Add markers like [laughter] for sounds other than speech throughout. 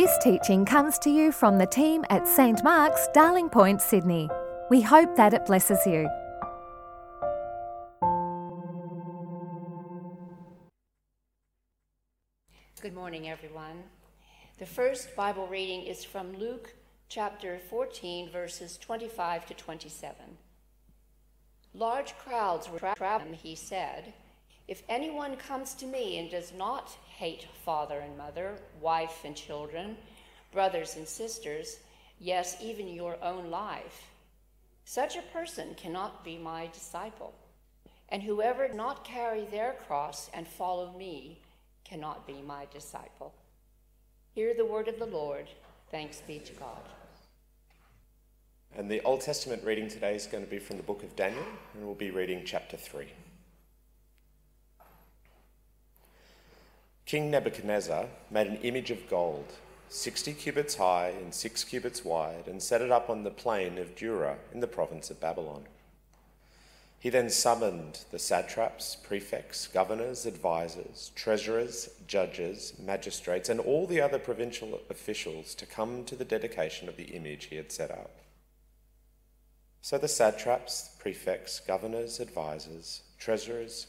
This teaching comes to you from the team at St Mark's, Darling Point, Sydney. We hope that it blesses you. Good morning, everyone. The first Bible reading is from Luke chapter 14, verses 25 to 27. Large crowds were traveling, he said. If anyone comes to me and does not hate father and mother, wife and children, brothers and sisters, yes, even your own life, such a person cannot be my disciple. And whoever does not carry their cross and follow me cannot be my disciple. Hear the word of the Lord. Thanks be to God. And the Old Testament reading today is going to be from the book of Daniel, and we'll be reading chapter 3. King Nebuchadnezzar made an image of gold, 60 cubits high and 6 cubits wide, and set it up on the plain of Dura in the province of Babylon. He then summoned the satraps, prefects, governors, advisers, treasurers, judges, magistrates, and all the other provincial officials to come to the dedication of the image he had set up. So the satraps, prefects, governors, advisers, treasurers,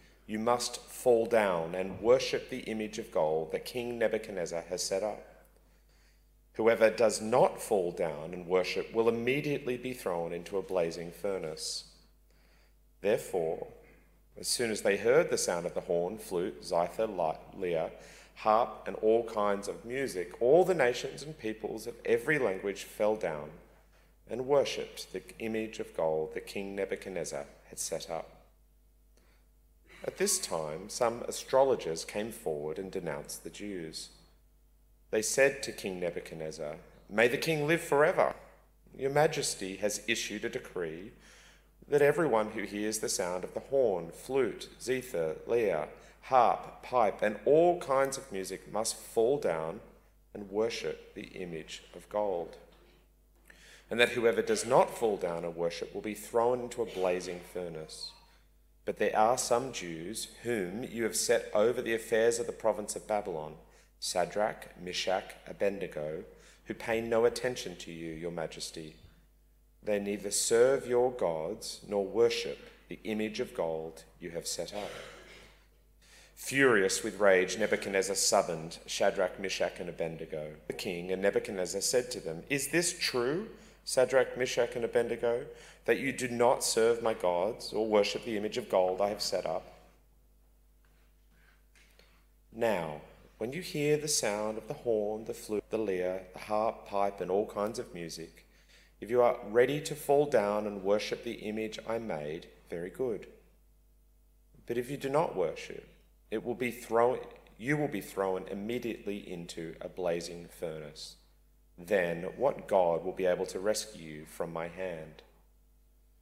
you must fall down and worship the image of gold that King Nebuchadnezzar has set up. Whoever does not fall down and worship will immediately be thrown into a blazing furnace. Therefore, as soon as they heard the sound of the horn, flute, zither, lyre, harp, and all kinds of music, all the nations and peoples of every language fell down and worshipped the image of gold that King Nebuchadnezzar had set up. At this time, some astrologers came forward and denounced the Jews. They said to King Nebuchadnezzar, May the king live forever. Your majesty has issued a decree that everyone who hears the sound of the horn, flute, zither, lyre, harp, pipe, and all kinds of music must fall down and worship the image of gold. And that whoever does not fall down and worship will be thrown into a blazing furnace. But there are some Jews whom you have set over the affairs of the province of Babylon Shadrach, Meshach, Abednego, who pay no attention to you, your majesty. They neither serve your gods nor worship the image of gold you have set up. Furious with rage, Nebuchadnezzar summoned Shadrach, Meshach, and Abednego. The king and Nebuchadnezzar said to them, Is this true, Shadrach, Meshach, and Abednego? That you do not serve my gods or worship the image of gold I have set up. Now, when you hear the sound of the horn, the flute, the lyre, the harp, pipe, and all kinds of music, if you are ready to fall down and worship the image I made, very good. But if you do not worship, it will be thrown, you will be thrown immediately into a blazing furnace. Then what God will be able to rescue you from my hand?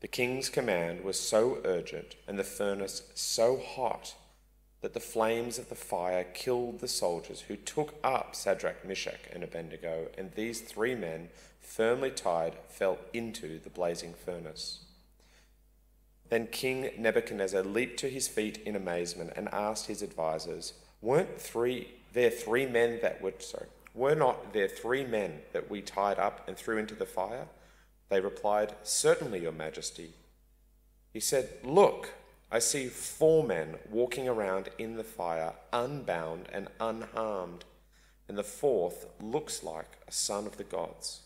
The king's command was so urgent and the furnace so hot that the flames of the fire killed the soldiers who took up Shadrach, Meshach, and Abednego, and these three men, firmly tied, fell into the blazing furnace. Then King Nebuchadnezzar leaped to his feet in amazement and asked his advisers, Weren't three there three men that were sorry, were not there three men that we tied up and threw into the fire? They replied, Certainly, your majesty. He said, Look, I see four men walking around in the fire, unbound and unharmed, and the fourth looks like a son of the gods.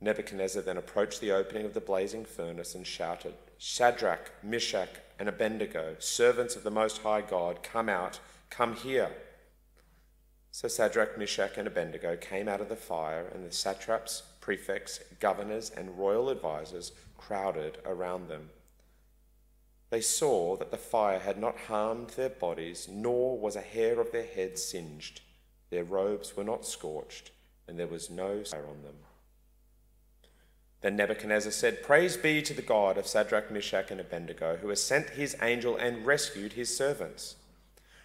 Nebuchadnezzar then approached the opening of the blazing furnace and shouted, Shadrach, Meshach, and Abednego, servants of the Most High God, come out, come here. So Shadrach, Meshach, and Abednego came out of the fire, and the satraps, prefects, governors, and royal advisers crowded around them. They saw that the fire had not harmed their bodies, nor was a hair of their heads singed. Their robes were not scorched, and there was no fire on them. Then Nebuchadnezzar said, Praise be to the God of Shadrach, Meshach, and Abednego, who has sent his angel and rescued his servants.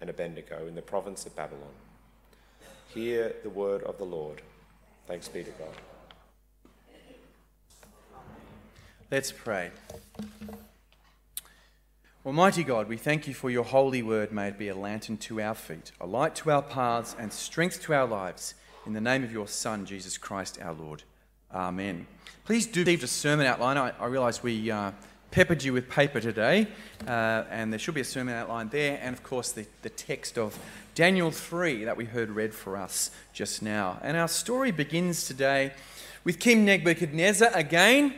and Abednego in the province of Babylon. Hear the word of the Lord. Thanks be to God. Let's pray. Almighty God, we thank you for your holy word. May it be a lantern to our feet, a light to our paths, and strength to our lives. In the name of your Son, Jesus Christ our Lord. Amen. Please do receive a sermon outline. I, I realise we uh, peppered you with paper today, uh, and there should be a sermon outline there, and of course the, the text of Daniel 3 that we heard read for us just now. And our story begins today with King Nebuchadnezzar again.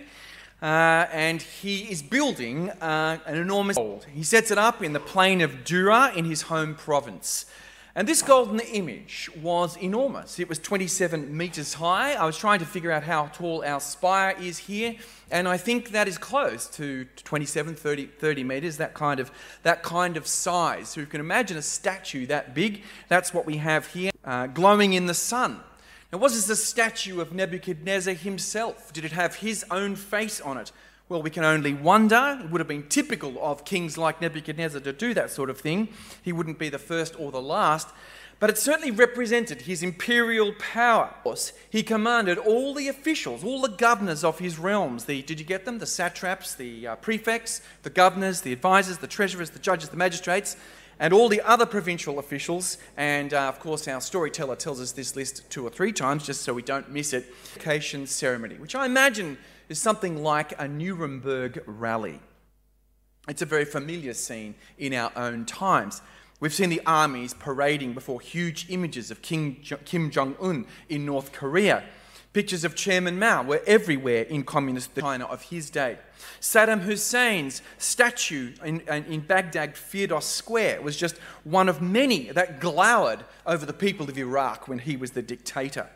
Uh, and he is building uh, an enormous. He sets it up in the plain of Dura in his home province. And this golden image was enormous. It was 27 meters high. I was trying to figure out how tall our spire is here, and I think that is close to 27, 30, 30 meters, that kind, of, that kind of size. So you can imagine a statue that big. That's what we have here, uh, glowing in the sun. Now, was this a statue of Nebuchadnezzar himself? Did it have his own face on it? Well, we can only wonder. It would have been typical of kings like Nebuchadnezzar to do that sort of thing. He wouldn't be the first or the last. But it certainly represented his imperial power. He commanded all the officials, all the governors of his realms. The, did you get them? The satraps, the uh, prefects, the governors, the advisors, the treasurers, the judges, the magistrates, and all the other provincial officials. And uh, of course, our storyteller tells us this list two or three times just so we don't miss it. Ceremony, which I imagine is something like a Nuremberg rally. It's a very familiar scene in our own times. We've seen the armies parading before huge images of King Kim Jong un in North Korea. Pictures of Chairman Mao were everywhere in communist China of his day. Saddam Hussein's statue in, in Baghdad Firdos Square was just one of many that glowered over the people of Iraq when he was the dictator.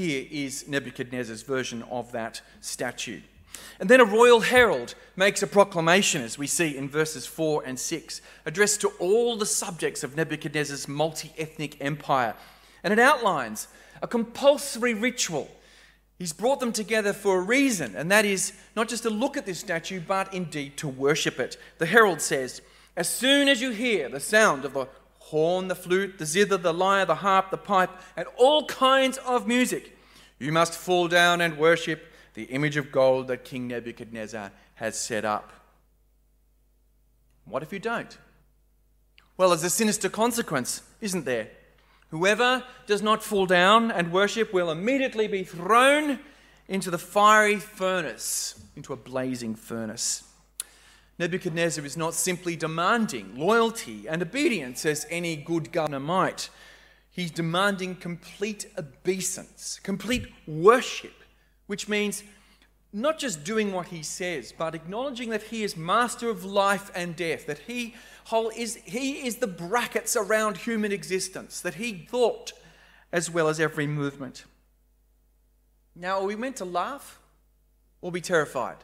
Here is Nebuchadnezzar's version of that statue. And then a royal herald makes a proclamation, as we see in verses 4 and 6, addressed to all the subjects of Nebuchadnezzar's multi ethnic empire. And it outlines a compulsory ritual. He's brought them together for a reason, and that is not just to look at this statue, but indeed to worship it. The herald says, As soon as you hear the sound of the horn, the flute, the zither, the lyre, the harp, the pipe, and all kinds of music. You must fall down and worship the image of gold that King Nebuchadnezzar has set up. What if you don't? Well, there's a sinister consequence, isn't there? Whoever does not fall down and worship will immediately be thrown into the fiery furnace, into a blazing furnace. Nebuchadnezzar is not simply demanding loyalty and obedience as any good governor might. He's demanding complete obeisance, complete worship, which means not just doing what he says, but acknowledging that he is master of life and death, that he, is, he is the brackets around human existence, that he thought as well as every movement. Now, are we meant to laugh or be terrified?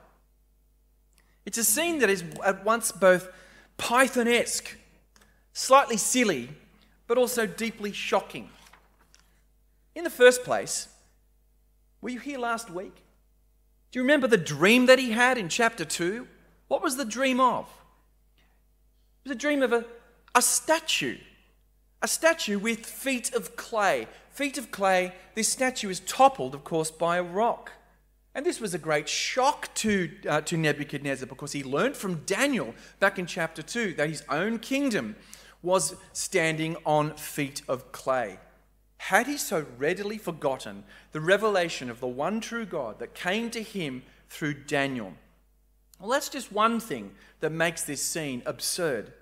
It's a scene that is at once both Pythonesque, slightly silly, but also deeply shocking. In the first place, were you here last week? Do you remember the dream that he had in chapter 2? What was the dream of? It was a dream of a, a statue. A statue with feet of clay. Feet of clay, this statue is toppled, of course, by a rock. And this was a great shock to, uh, to Nebuchadnezzar because he learned from Daniel back in chapter 2 that his own kingdom was standing on feet of clay. Had he so readily forgotten the revelation of the one true God that came to him through Daniel? Well, that's just one thing that makes this scene absurd.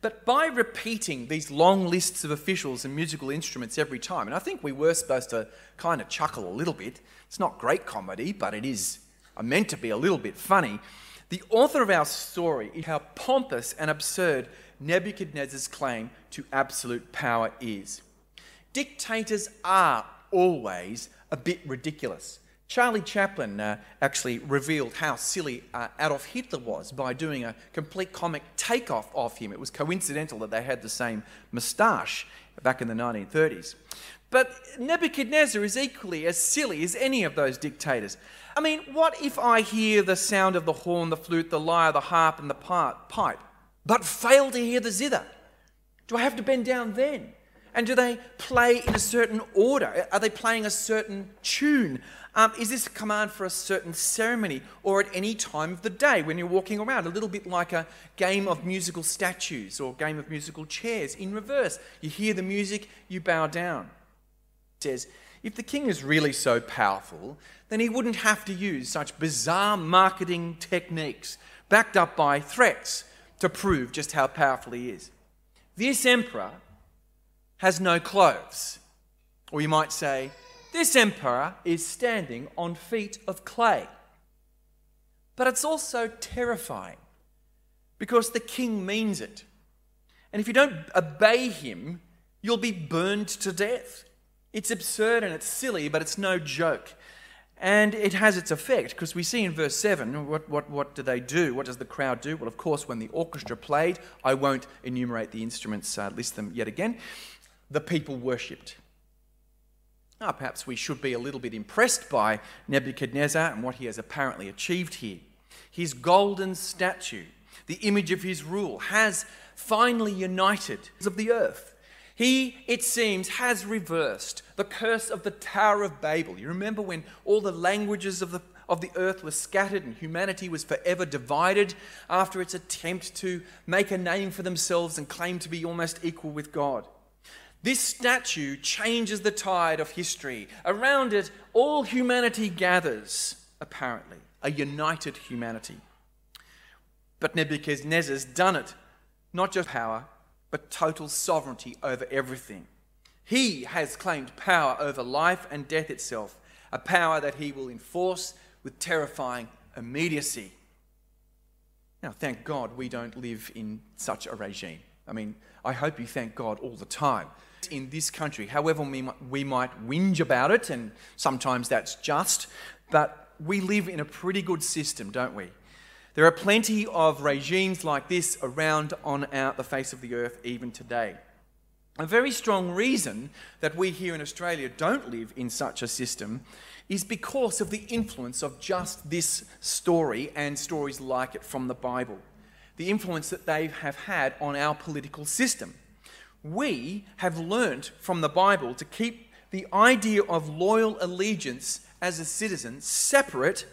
But by repeating these long lists of officials and musical instruments every time, and I think we were supposed to kind of chuckle a little bit, it's not great comedy, but it is uh, meant to be a little bit funny. The author of our story is how pompous and absurd Nebuchadnezzar's claim to absolute power is. Dictators are always a bit ridiculous. Charlie Chaplin uh, actually revealed how silly uh, Adolf Hitler was by doing a complete comic takeoff of him. It was coincidental that they had the same moustache back in the 1930s. But Nebuchadnezzar is equally as silly as any of those dictators. I mean, what if I hear the sound of the horn, the flute, the lyre, the harp, and the pipe, but fail to hear the zither? Do I have to bend down then? And do they play in a certain order? Are they playing a certain tune? Um, is this a command for a certain ceremony or at any time of the day when you're walking around? A little bit like a game of musical statues or game of musical chairs in reverse. You hear the music, you bow down. It says, if the king is really so powerful, then he wouldn't have to use such bizarre marketing techniques backed up by threats to prove just how powerful he is. This emperor has no clothes. Or you might say, this emperor is standing on feet of clay. But it's also terrifying because the king means it. And if you don't obey him, you'll be burned to death. It's absurd and it's silly, but it's no joke. And it has its effect because we see in verse 7 what, what, what do they do? What does the crowd do? Well, of course, when the orchestra played, I won't enumerate the instruments, uh, list them yet again the people worshipped. Now, ah, perhaps we should be a little bit impressed by Nebuchadnezzar and what he has apparently achieved here. His golden statue, the image of his rule, has finally united of the earth. He, it seems, has reversed the curse of the Tower of Babel. You remember when all the languages of the, of the earth were scattered and humanity was forever divided after its attempt to make a name for themselves and claim to be almost equal with God. This statue changes the tide of history. Around it, all humanity gathers, apparently, a united humanity. But Nebuchadnezzar's done it, not just power, but total sovereignty over everything. He has claimed power over life and death itself, a power that he will enforce with terrifying immediacy. Now, thank God we don't live in such a regime. I mean, I hope you thank God all the time in this country, however we might, we might whinge about it, and sometimes that's just, but we live in a pretty good system, don't we? There are plenty of regimes like this around on our, the face of the earth even today. A very strong reason that we here in Australia don't live in such a system is because of the influence of just this story and stories like it from the Bible. The influence that they have had on our political system we have learnt from the Bible to keep the idea of loyal allegiance as a citizen separate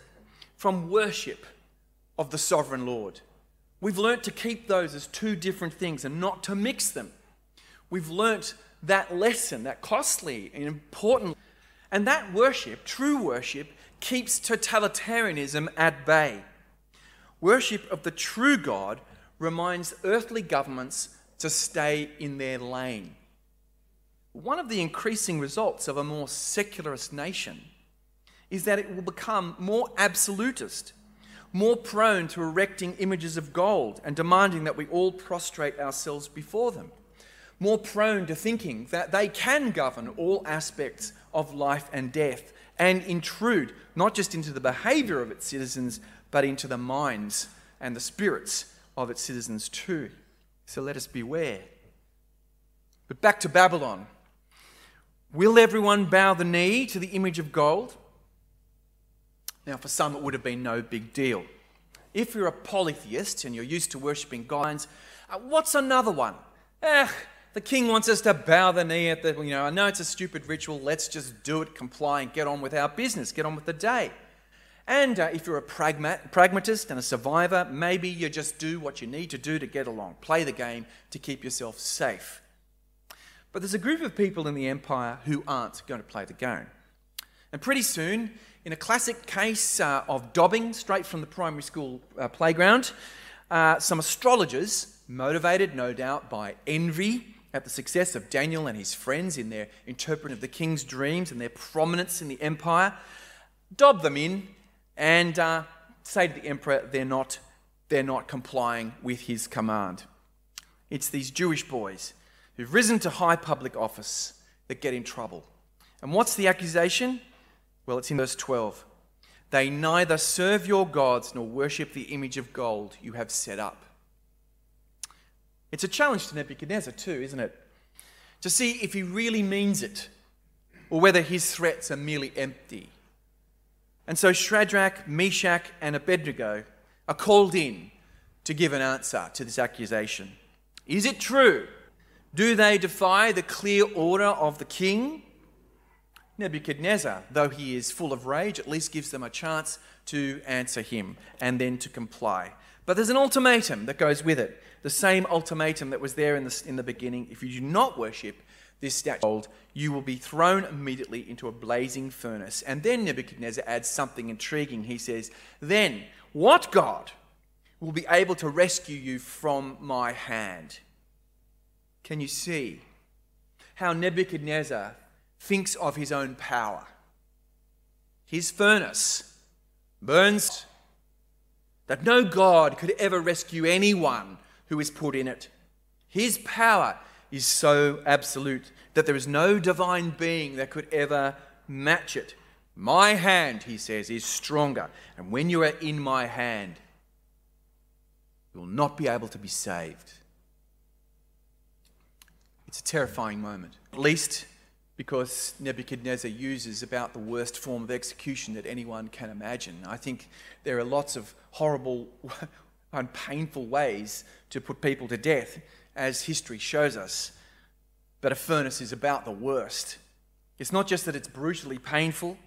from worship of the sovereign Lord. We've learnt to keep those as two different things and not to mix them. We've learnt that lesson, that costly and important. And that worship, true worship, keeps totalitarianism at bay. Worship of the true God reminds earthly governments to stay in their lane. One of the increasing results of a more secularist nation is that it will become more absolutist, more prone to erecting images of gold and demanding that we all prostrate ourselves before them, more prone to thinking that they can govern all aspects of life and death and intrude not just into the behavior of its citizens, but into the minds and the spirits of its citizens too. So let us beware. But back to Babylon. Will everyone bow the knee to the image of gold? Now, for some, it would have been no big deal. If you're a polytheist and you're used to worshipping gods, uh, what's another one? Eh, the king wants us to bow the knee at the, you know, I know it's a stupid ritual, let's just do it, comply, and get on with our business, get on with the day. And uh, if you're a pragmat- pragmatist and a survivor, maybe you just do what you need to do to get along, play the game to keep yourself safe. But there's a group of people in the empire who aren't going to play the game. And pretty soon, in a classic case uh, of dobbing straight from the primary school uh, playground, uh, some astrologers, motivated no doubt by envy at the success of Daniel and his friends in their interpreting of the king's dreams and their prominence in the empire, dob them in and uh, say to the emperor they're not, they're not complying with his command. It's these Jewish boys who've risen to high public office that get in trouble. And what's the accusation? Well, it's in verse 12. They neither serve your gods nor worship the image of gold you have set up. It's a challenge to Nebuchadnezzar, too, isn't it? To see if he really means it or whether his threats are merely empty. And so Shadrach, Meshach, and Abednego are called in to give an answer to this accusation. Is it true? Do they defy the clear order of the king? Nebuchadnezzar, though he is full of rage, at least gives them a chance to answer him and then to comply. But there's an ultimatum that goes with it. The same ultimatum that was there in the, in the beginning. If you do not worship this statue, you will be thrown immediately into a blazing furnace. And then Nebuchadnezzar adds something intriguing. He says, Then what God will be able to rescue you from my hand? Can you see how Nebuchadnezzar thinks of his own power? His furnace burns that no God could ever rescue anyone who is put in it. His power is so absolute that there is no divine being that could ever match it. My hand, he says, is stronger. And when you are in my hand, you will not be able to be saved. It's a terrifying moment, at least because Nebuchadnezzar uses about the worst form of execution that anyone can imagine. I think there are lots of horrible [laughs] and painful ways to put people to death, as history shows us. But a furnace is about the worst. It's not just that it's brutally painful,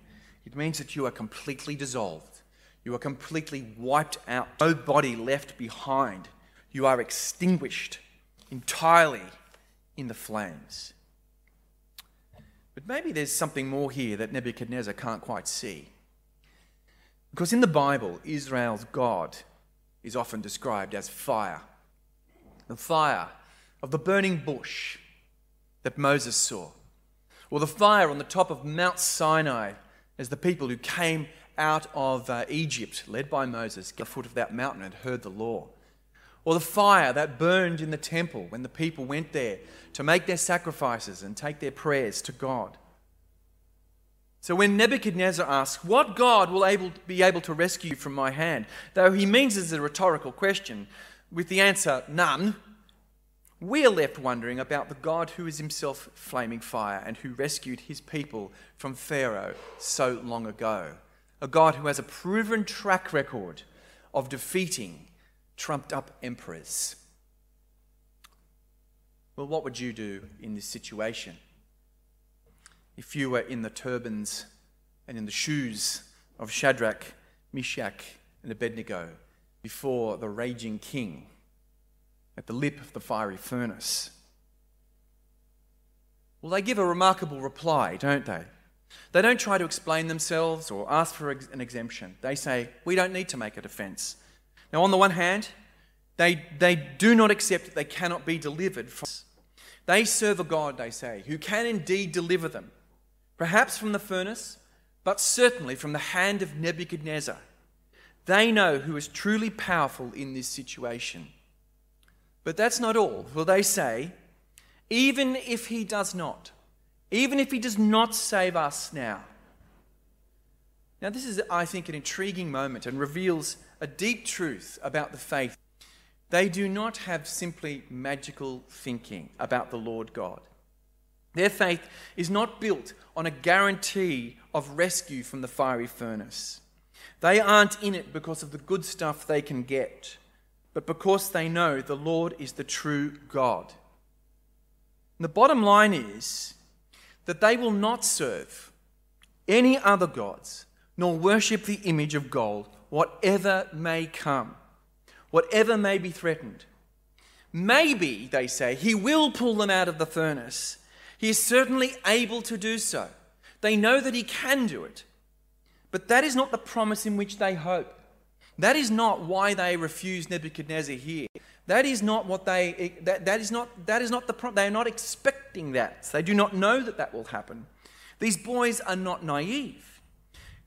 it means that you are completely dissolved. You are completely wiped out, no body left behind. You are extinguished entirely in the flames. But maybe there's something more here that Nebuchadnezzar can't quite see. Because in the Bible, Israel's God is often described as fire. The fire of the burning bush that Moses saw, or the fire on the top of Mount Sinai as the people who came out of uh, Egypt, led by Moses, at the foot of that mountain and heard the law. Or the fire that burned in the temple when the people went there to make their sacrifices and take their prayers to God. So when Nebuchadnezzar asks, What God will able, be able to rescue you from my hand? Though he means it's a rhetorical question, with the answer, None, we are left wondering about the God who is himself flaming fire and who rescued his people from Pharaoh so long ago. A God who has a proven track record of defeating trumped up emperors. Well, what would you do in this situation? If you were in the turbans and in the shoes of Shadrach, Meshach, and Abednego before the raging king at the lip of the fiery furnace. Well, they give a remarkable reply, don't they? They don't try to explain themselves or ask for an exemption. They say, We don't need to make a defense. Now, on the one hand, they, they do not accept that they cannot be delivered from. They serve a God, they say, who can indeed deliver them, perhaps from the furnace, but certainly from the hand of Nebuchadnezzar. They know who is truly powerful in this situation. But that's not all. For they say, even if he does not, even if he does not save us now. Now, this is, I think, an intriguing moment and reveals a deep truth about the faith. They do not have simply magical thinking about the Lord God. Their faith is not built on a guarantee of rescue from the fiery furnace. They aren't in it because of the good stuff they can get, but because they know the Lord is the true God. And the bottom line is that they will not serve any other gods, nor worship the image of gold, whatever may come, whatever may be threatened. Maybe, they say, he will pull them out of the furnace. He is certainly able to do so. They know that he can do it. But that is not the promise in which they hope. That is not why they refuse Nebuchadnezzar here. That is not what they, that, that is not, that is not the, they are not expecting that. They do not know that that will happen. These boys are not naive.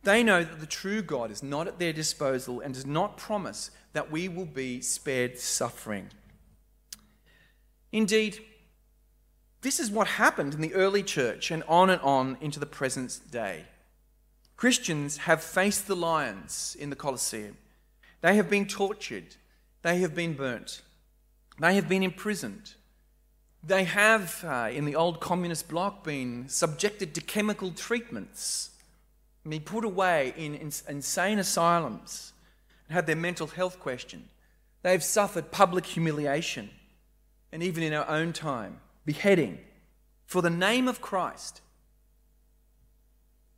They know that the true God is not at their disposal and does not promise that we will be spared suffering. Indeed, this is what happened in the early church and on and on into the present day. Christians have faced the lions in the Colosseum. They have been tortured. They have been burnt. They have been imprisoned. They have, uh, in the old communist bloc, been subjected to chemical treatments, been put away in, in insane asylums, and had their mental health questioned. They have suffered public humiliation, and even in our own time, beheading for the name of Christ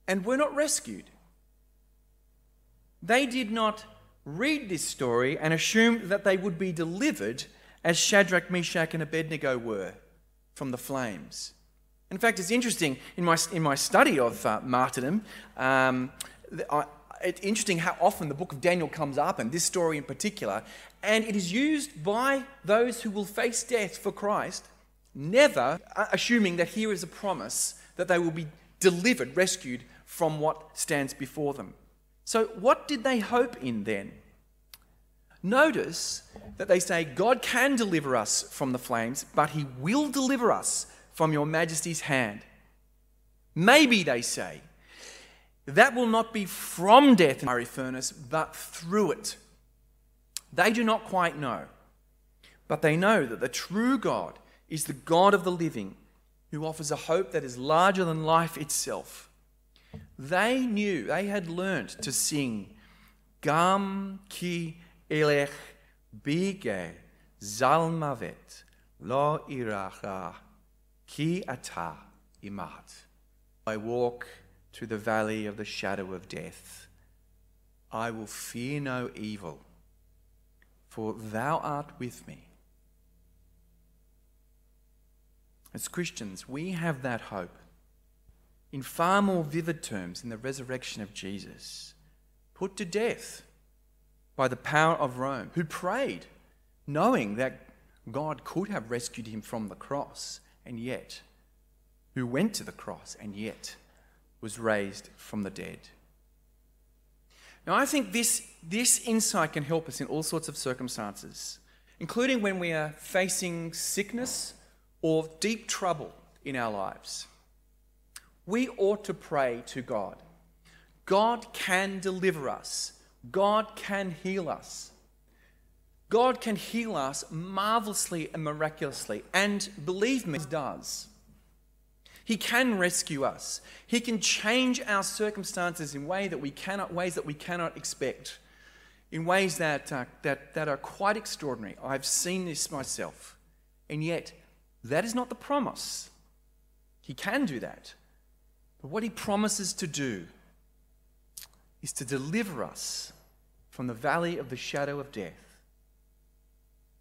and were not rescued. They did not read this story and assume that they would be delivered as Shadrach, Meshach, and Abednego were from the flames. In fact, it's interesting in my, in my study of uh, martyrdom, um, I, it's interesting how often the book of Daniel comes up, and this story in particular, and it is used by those who will face death for Christ, never uh, assuming that here is a promise that they will be delivered, rescued from what stands before them. So, what did they hope in then? Notice that they say, God can deliver us from the flames, but he will deliver us from your majesty's hand. Maybe, they say, that will not be from death in the fiery furnace, but through it. They do not quite know, but they know that the true God is the God of the living, who offers a hope that is larger than life itself. They knew, they had learned to sing Gam ki elech bige zalmavet lo iracha ki ata imat. I walk through the valley of the shadow of death. I will fear no evil, for thou art with me. As Christians, we have that hope in far more vivid terms in the resurrection of Jesus, put to death by the power of Rome, who prayed knowing that God could have rescued him from the cross, and yet, who went to the cross and yet was raised from the dead. Now, I think this, this insight can help us in all sorts of circumstances, including when we are facing sickness or deep trouble in our lives we ought to pray to God. God can deliver us, God can heal us. God can heal us marvelously and miraculously, and believe me, He does. He can rescue us. He can change our circumstances in way that we cannot, ways that we cannot expect, in ways that, uh, that, that are quite extraordinary. I've seen this myself. And yet, that is not the promise. He can do that. But what he promises to do is to deliver us from the valley of the shadow of death,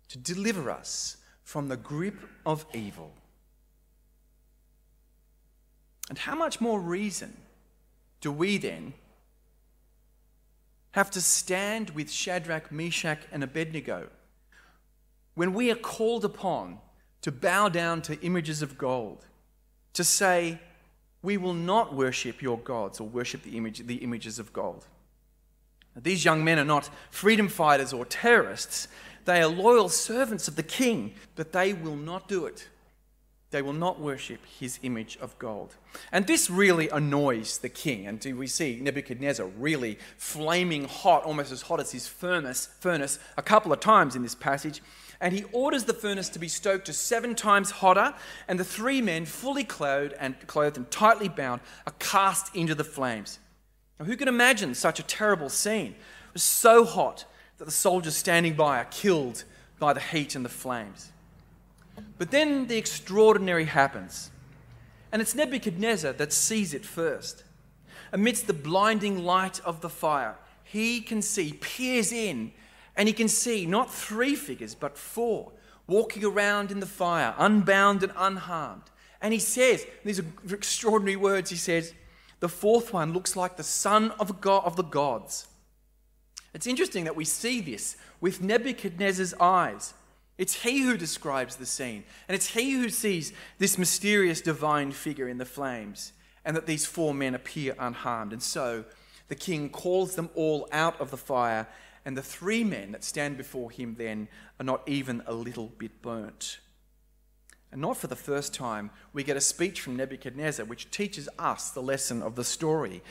to deliver us from the grip of evil. And how much more reason do we then have to stand with Shadrach, Meshach, and Abednego when we are called upon to bow down to images of gold, to say, we will not worship your gods or worship the, image, the images of gold. Now, these young men are not freedom fighters or terrorists. They are loyal servants of the king, but they will not do it. They will not worship his image of gold. And this really annoys the king. And we see Nebuchadnezzar really flaming hot, almost as hot as his furnace, furnace a couple of times in this passage. And he orders the furnace to be stoked to seven times hotter, and the three men, fully clothed and clothed and tightly bound, are cast into the flames. Now, who can imagine such a terrible scene? It was so hot that the soldiers standing by are killed by the heat and the flames. But then the extraordinary happens, and it's Nebuchadnezzar that sees it first. Amidst the blinding light of the fire, he can see, peers in, and he can see not three figures, but four, walking around in the fire, unbound and unharmed. And he says, these are extraordinary words, he says, the fourth one looks like the son of, God, of the gods. It's interesting that we see this with Nebuchadnezzar's eyes. It's he who describes the scene, and it's he who sees this mysterious divine figure in the flames, and that these four men appear unharmed. And so the king calls them all out of the fire, and the three men that stand before him then are not even a little bit burnt. And not for the first time, we get a speech from Nebuchadnezzar which teaches us the lesson of the story.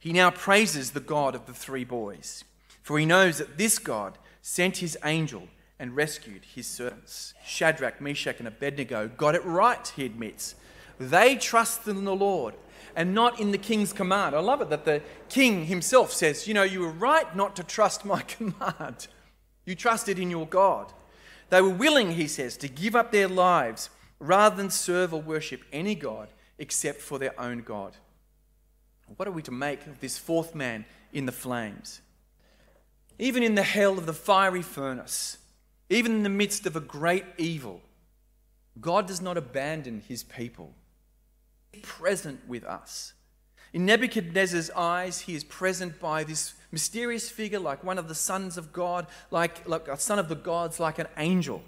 He now praises the God of the three boys, for he knows that this God sent his angel and rescued his servants. Shadrach, Meshach, and Abednego got it right, he admits. They trusted in the Lord and not in the king's command. I love it that the king himself says, You know, you were right not to trust my [laughs] command. You trusted in your God. They were willing, he says, to give up their lives rather than serve or worship any God except for their own God. What are we to make of this fourth man in the flames? Even in the hell of the fiery furnace, even in the midst of a great evil, God does not abandon his people. Present with us. In Nebuchadnezzar's eyes, he is present by this mysterious figure, like one of the sons of God, like, like a son of the gods, like an angel.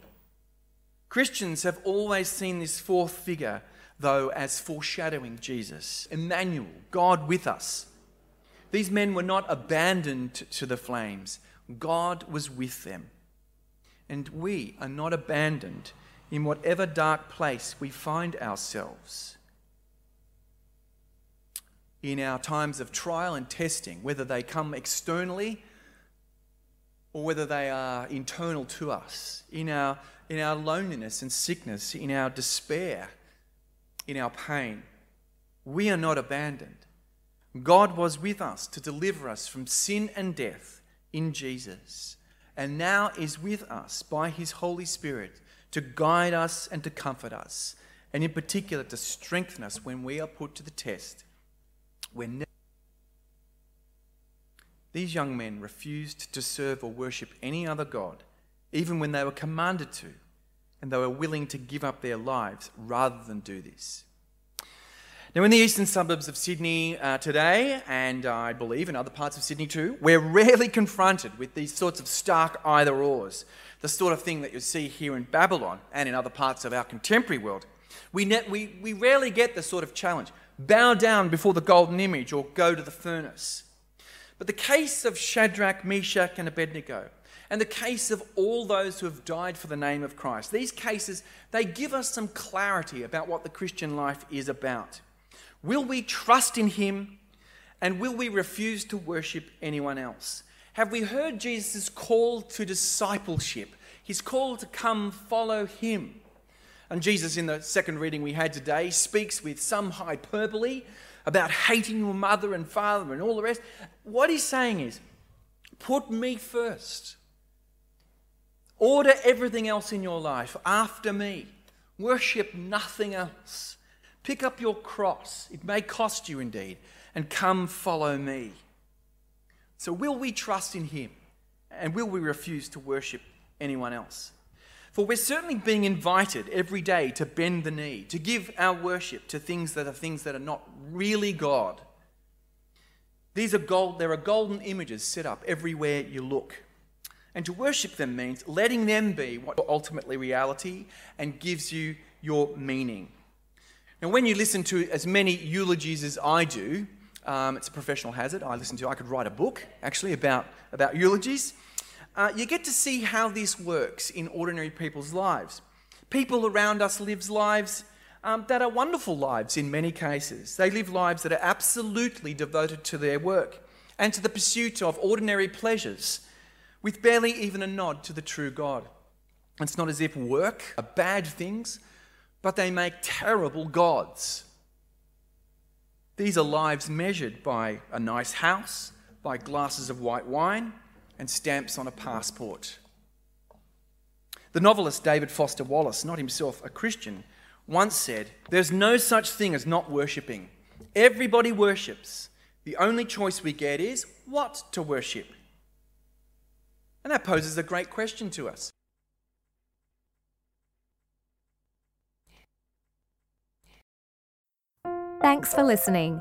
Christians have always seen this fourth figure, though, as foreshadowing Jesus, Emmanuel, God with us. These men were not abandoned to the flames, God was with them. And we are not abandoned in whatever dark place we find ourselves. In our times of trial and testing, whether they come externally or whether they are internal to us, in our, in our loneliness and sickness, in our despair, in our pain, we are not abandoned. God was with us to deliver us from sin and death in Jesus and now is with us by his Holy Spirit to guide us and to comfort us, and in particular to strengthen us when we are put to the test. When these young men refused to serve or worship any other God, even when they were commanded to, and they were willing to give up their lives rather than do this. Now, in the eastern suburbs of Sydney uh, today, and uh, I believe in other parts of Sydney too, we're rarely confronted with these sorts of stark either ors, the sort of thing that you see here in Babylon and in other parts of our contemporary world. We, ne- we, we rarely get the sort of challenge bow down before the golden image or go to the furnace. But the case of Shadrach, Meshach, and Abednego, and the case of all those who have died for the name of Christ, these cases, they give us some clarity about what the Christian life is about. Will we trust in him and will we refuse to worship anyone else? Have we heard Jesus' call to discipleship? His call to come follow him. And Jesus, in the second reading we had today, speaks with some hyperbole about hating your mother and father and all the rest. What he's saying is, put me first. Order everything else in your life after me. Worship nothing else. Pick up your cross, it may cost you indeed, and come follow me. So, will we trust in him? And will we refuse to worship anyone else? For we're certainly being invited every day to bend the knee, to give our worship to things that are things that are not really God. These are gold, there are golden images set up everywhere you look. And to worship them means letting them be what ultimately reality and gives you your meaning. Now, when you listen to as many eulogies as I do, um, it's a professional hazard. I listen to, I could write a book actually about, about eulogies. Uh, you get to see how this works in ordinary people's lives. People around us live lives um, that are wonderful lives in many cases. They live lives that are absolutely devoted to their work and to the pursuit of ordinary pleasures with barely even a nod to the true God. It's not as if work are bad things, but they make terrible gods. These are lives measured by a nice house, by glasses of white wine, and stamps on a passport. The novelist David Foster Wallace, not himself a Christian, once said, There's no such thing as not worshipping. Everybody worships. The only choice we get is what to worship. And that poses a great question to us. Thanks for listening.